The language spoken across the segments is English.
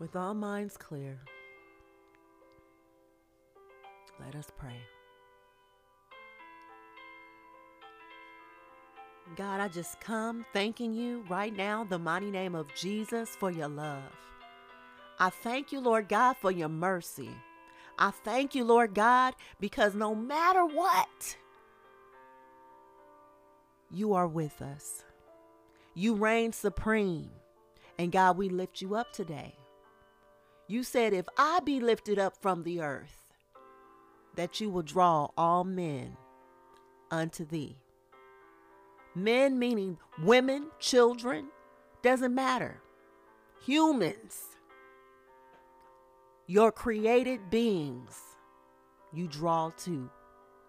With all minds clear, let us pray. God, I just come thanking you right now, the mighty name of Jesus, for your love. I thank you, Lord God, for your mercy. I thank you, Lord God, because no matter what, you are with us. You reign supreme. And God, we lift you up today. You said, If I be lifted up from the earth, that you will draw all men unto thee. Men meaning women, children, doesn't matter. Humans, your created beings, you draw to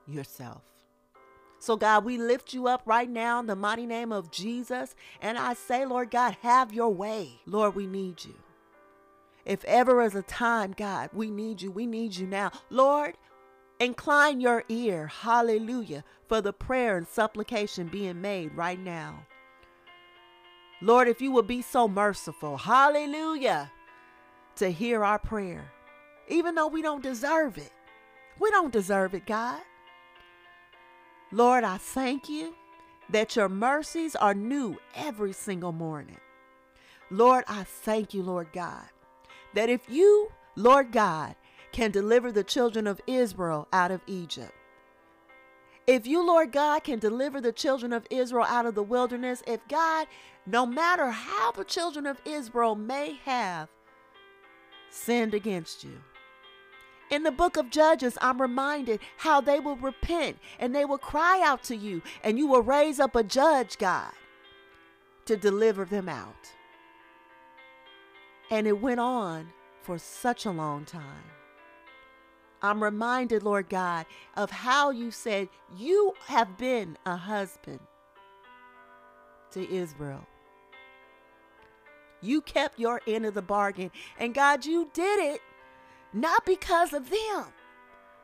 yourself. So, God, we lift you up right now in the mighty name of Jesus. And I say, Lord God, have your way. Lord, we need you. If ever is a time, God, we need you. We need you now. Lord, incline your ear, hallelujah, for the prayer and supplication being made right now. Lord, if you will be so merciful, hallelujah, to hear our prayer, even though we don't deserve it. We don't deserve it, God. Lord, I thank you that your mercies are new every single morning. Lord, I thank you, Lord God, that if you, Lord God, can deliver the children of Israel out of Egypt, if you, Lord God, can deliver the children of Israel out of the wilderness, if God, no matter how the children of Israel may have sinned against you, in the book of Judges, I'm reminded how they will repent and they will cry out to you, and you will raise up a judge, God, to deliver them out. And it went on for such a long time. I'm reminded, Lord God, of how you said you have been a husband to Israel. You kept your end of the bargain, and God, you did it not because of them,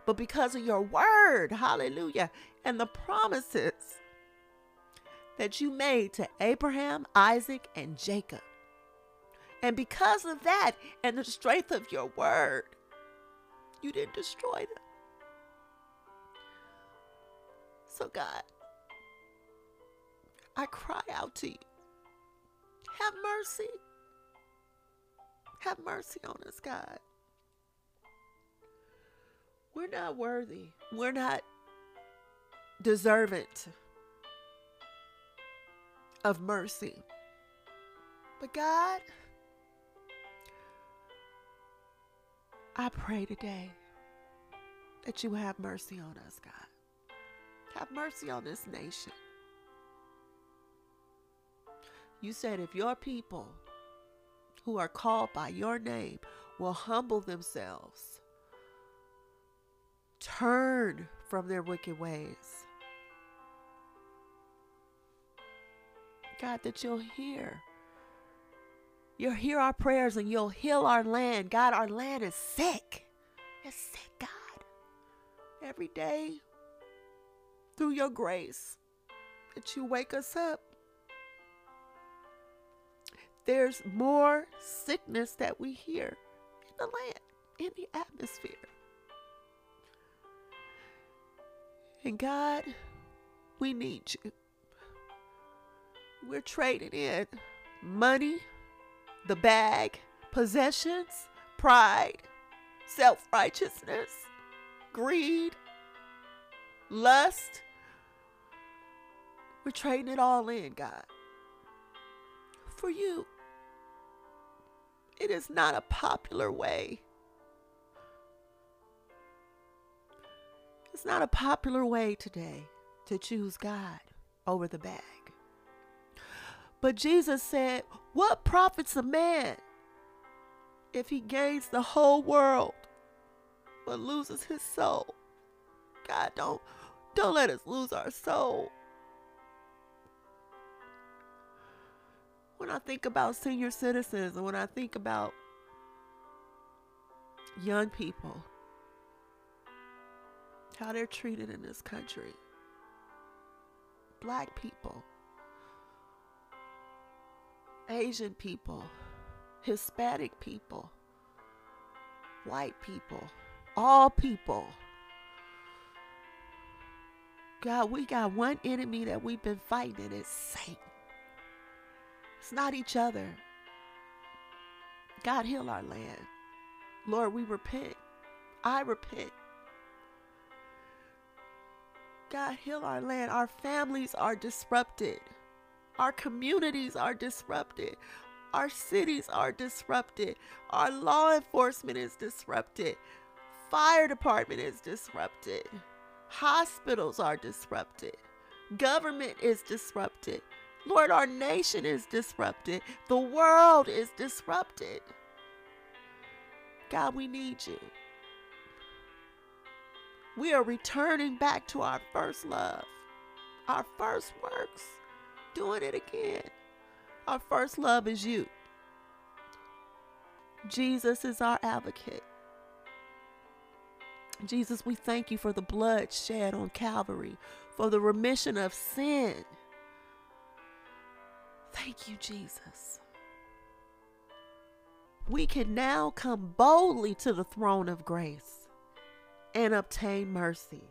but because of your word. Hallelujah. And the promises that you made to Abraham, Isaac, and Jacob. And because of that and the strength of your word, you didn't destroy them. So, God, I cry out to you. Have mercy. Have mercy on us, God. We're not worthy. We're not deserving of mercy. But God, I pray today that you have mercy on us, God. Have mercy on this nation. You said if your people who are called by your name will humble themselves turn from their wicked ways. God, that you'll hear. You'll hear our prayers and you'll heal our land. God, our land is sick. It's sick, God. Every day, through your grace, that you wake us up. There's more sickness that we hear in the land, in the atmosphere. And God, we need you. We're trading in money, the bag, possessions, pride, self righteousness, greed, lust. We're trading it all in, God. For you. It is not a popular way It's not a popular way today to choose God over the bag. But Jesus said, What profits a man if he gains the whole world but loses his soul? God, don't don't let us lose our soul. When I think about senior citizens and when I think about young people, how they're treated in this country. Black people, Asian people, Hispanic people, white people, all people. God, we got one enemy that we've been fighting, and it's Satan. It's not each other. God, heal our land. Lord, we repent. I repent. God, heal our land. Our families are disrupted. Our communities are disrupted. Our cities are disrupted. Our law enforcement is disrupted. Fire department is disrupted. Hospitals are disrupted. Government is disrupted. Lord, our nation is disrupted. The world is disrupted. God, we need you. We are returning back to our first love, our first works, doing it again. Our first love is you. Jesus is our advocate. Jesus, we thank you for the blood shed on Calvary, for the remission of sin. Thank you, Jesus. We can now come boldly to the throne of grace and obtain mercy.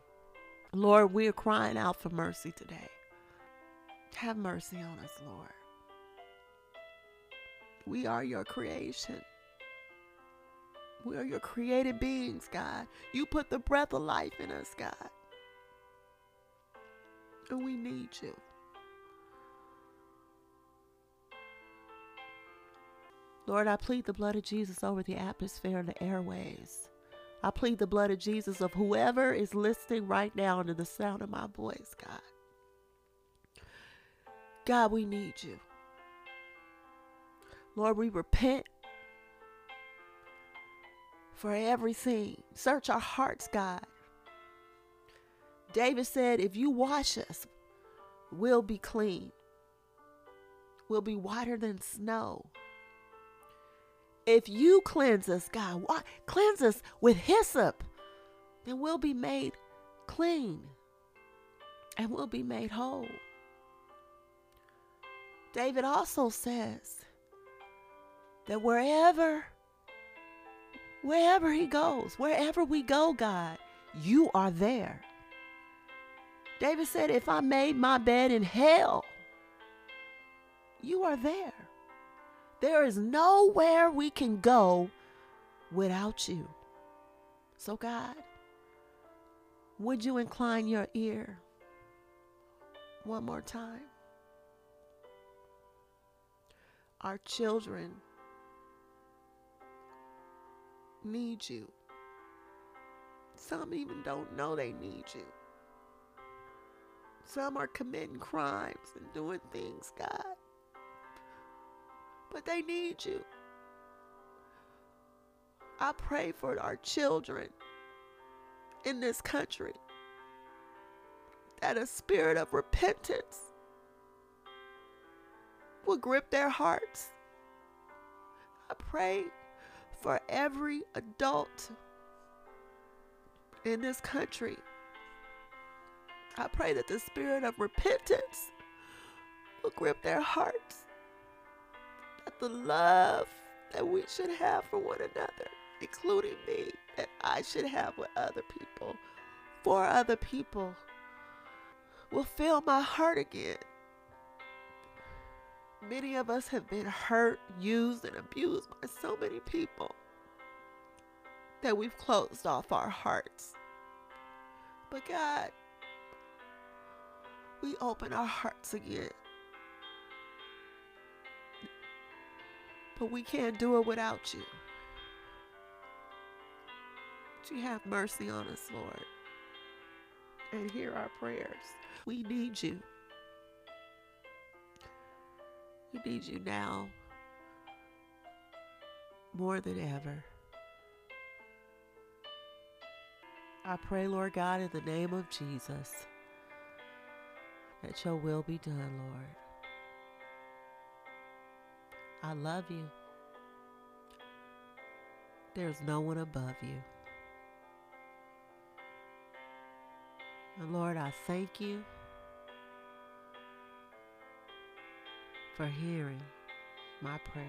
Lord, we are crying out for mercy today. Have mercy on us, Lord. We are your creation. We are your created beings, God. You put the breath of life in us, God. And we need you. Lord, I plead the blood of Jesus over the atmosphere and the airways. I plead the blood of Jesus of whoever is listening right now under the sound of my voice, God. God, we need you. Lord, we repent for everything. Search our hearts, God. David said, If you wash us, we'll be clean. We'll be whiter than snow. If you cleanse us, God, cleanse us with hyssop, then we'll be made clean and we'll be made whole. David also says that wherever wherever he goes, wherever we go, God, you are there. David said, If I made my bed in hell, you are there. There is nowhere we can go without you. So, God, would you incline your ear one more time? Our children need you. Some even don't know they need you. Some are committing crimes and doing things, God but they need you. I pray for our children in this country that a spirit of repentance will grip their hearts. I pray for every adult in this country. I pray that the spirit of repentance will grip their hearts that the love that we should have for one another, including me, that I should have with other people, for other people, will fill my heart again. Many of us have been hurt, used, and abused by so many people that we've closed off our hearts. But God, we open our hearts again But we can't do it without you. Would you have mercy on us, Lord, and hear our prayers? We need you. We need you now more than ever. I pray, Lord God, in the name of Jesus, that your will be done, Lord. I love you. There's no one above you. And Lord, I thank you for hearing my prayer.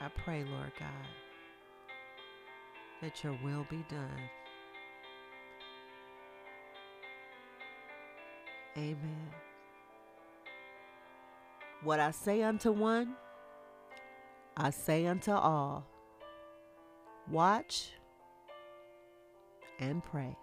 I pray, Lord God, that your will be done. Amen. What I say unto one, I say unto all watch and pray.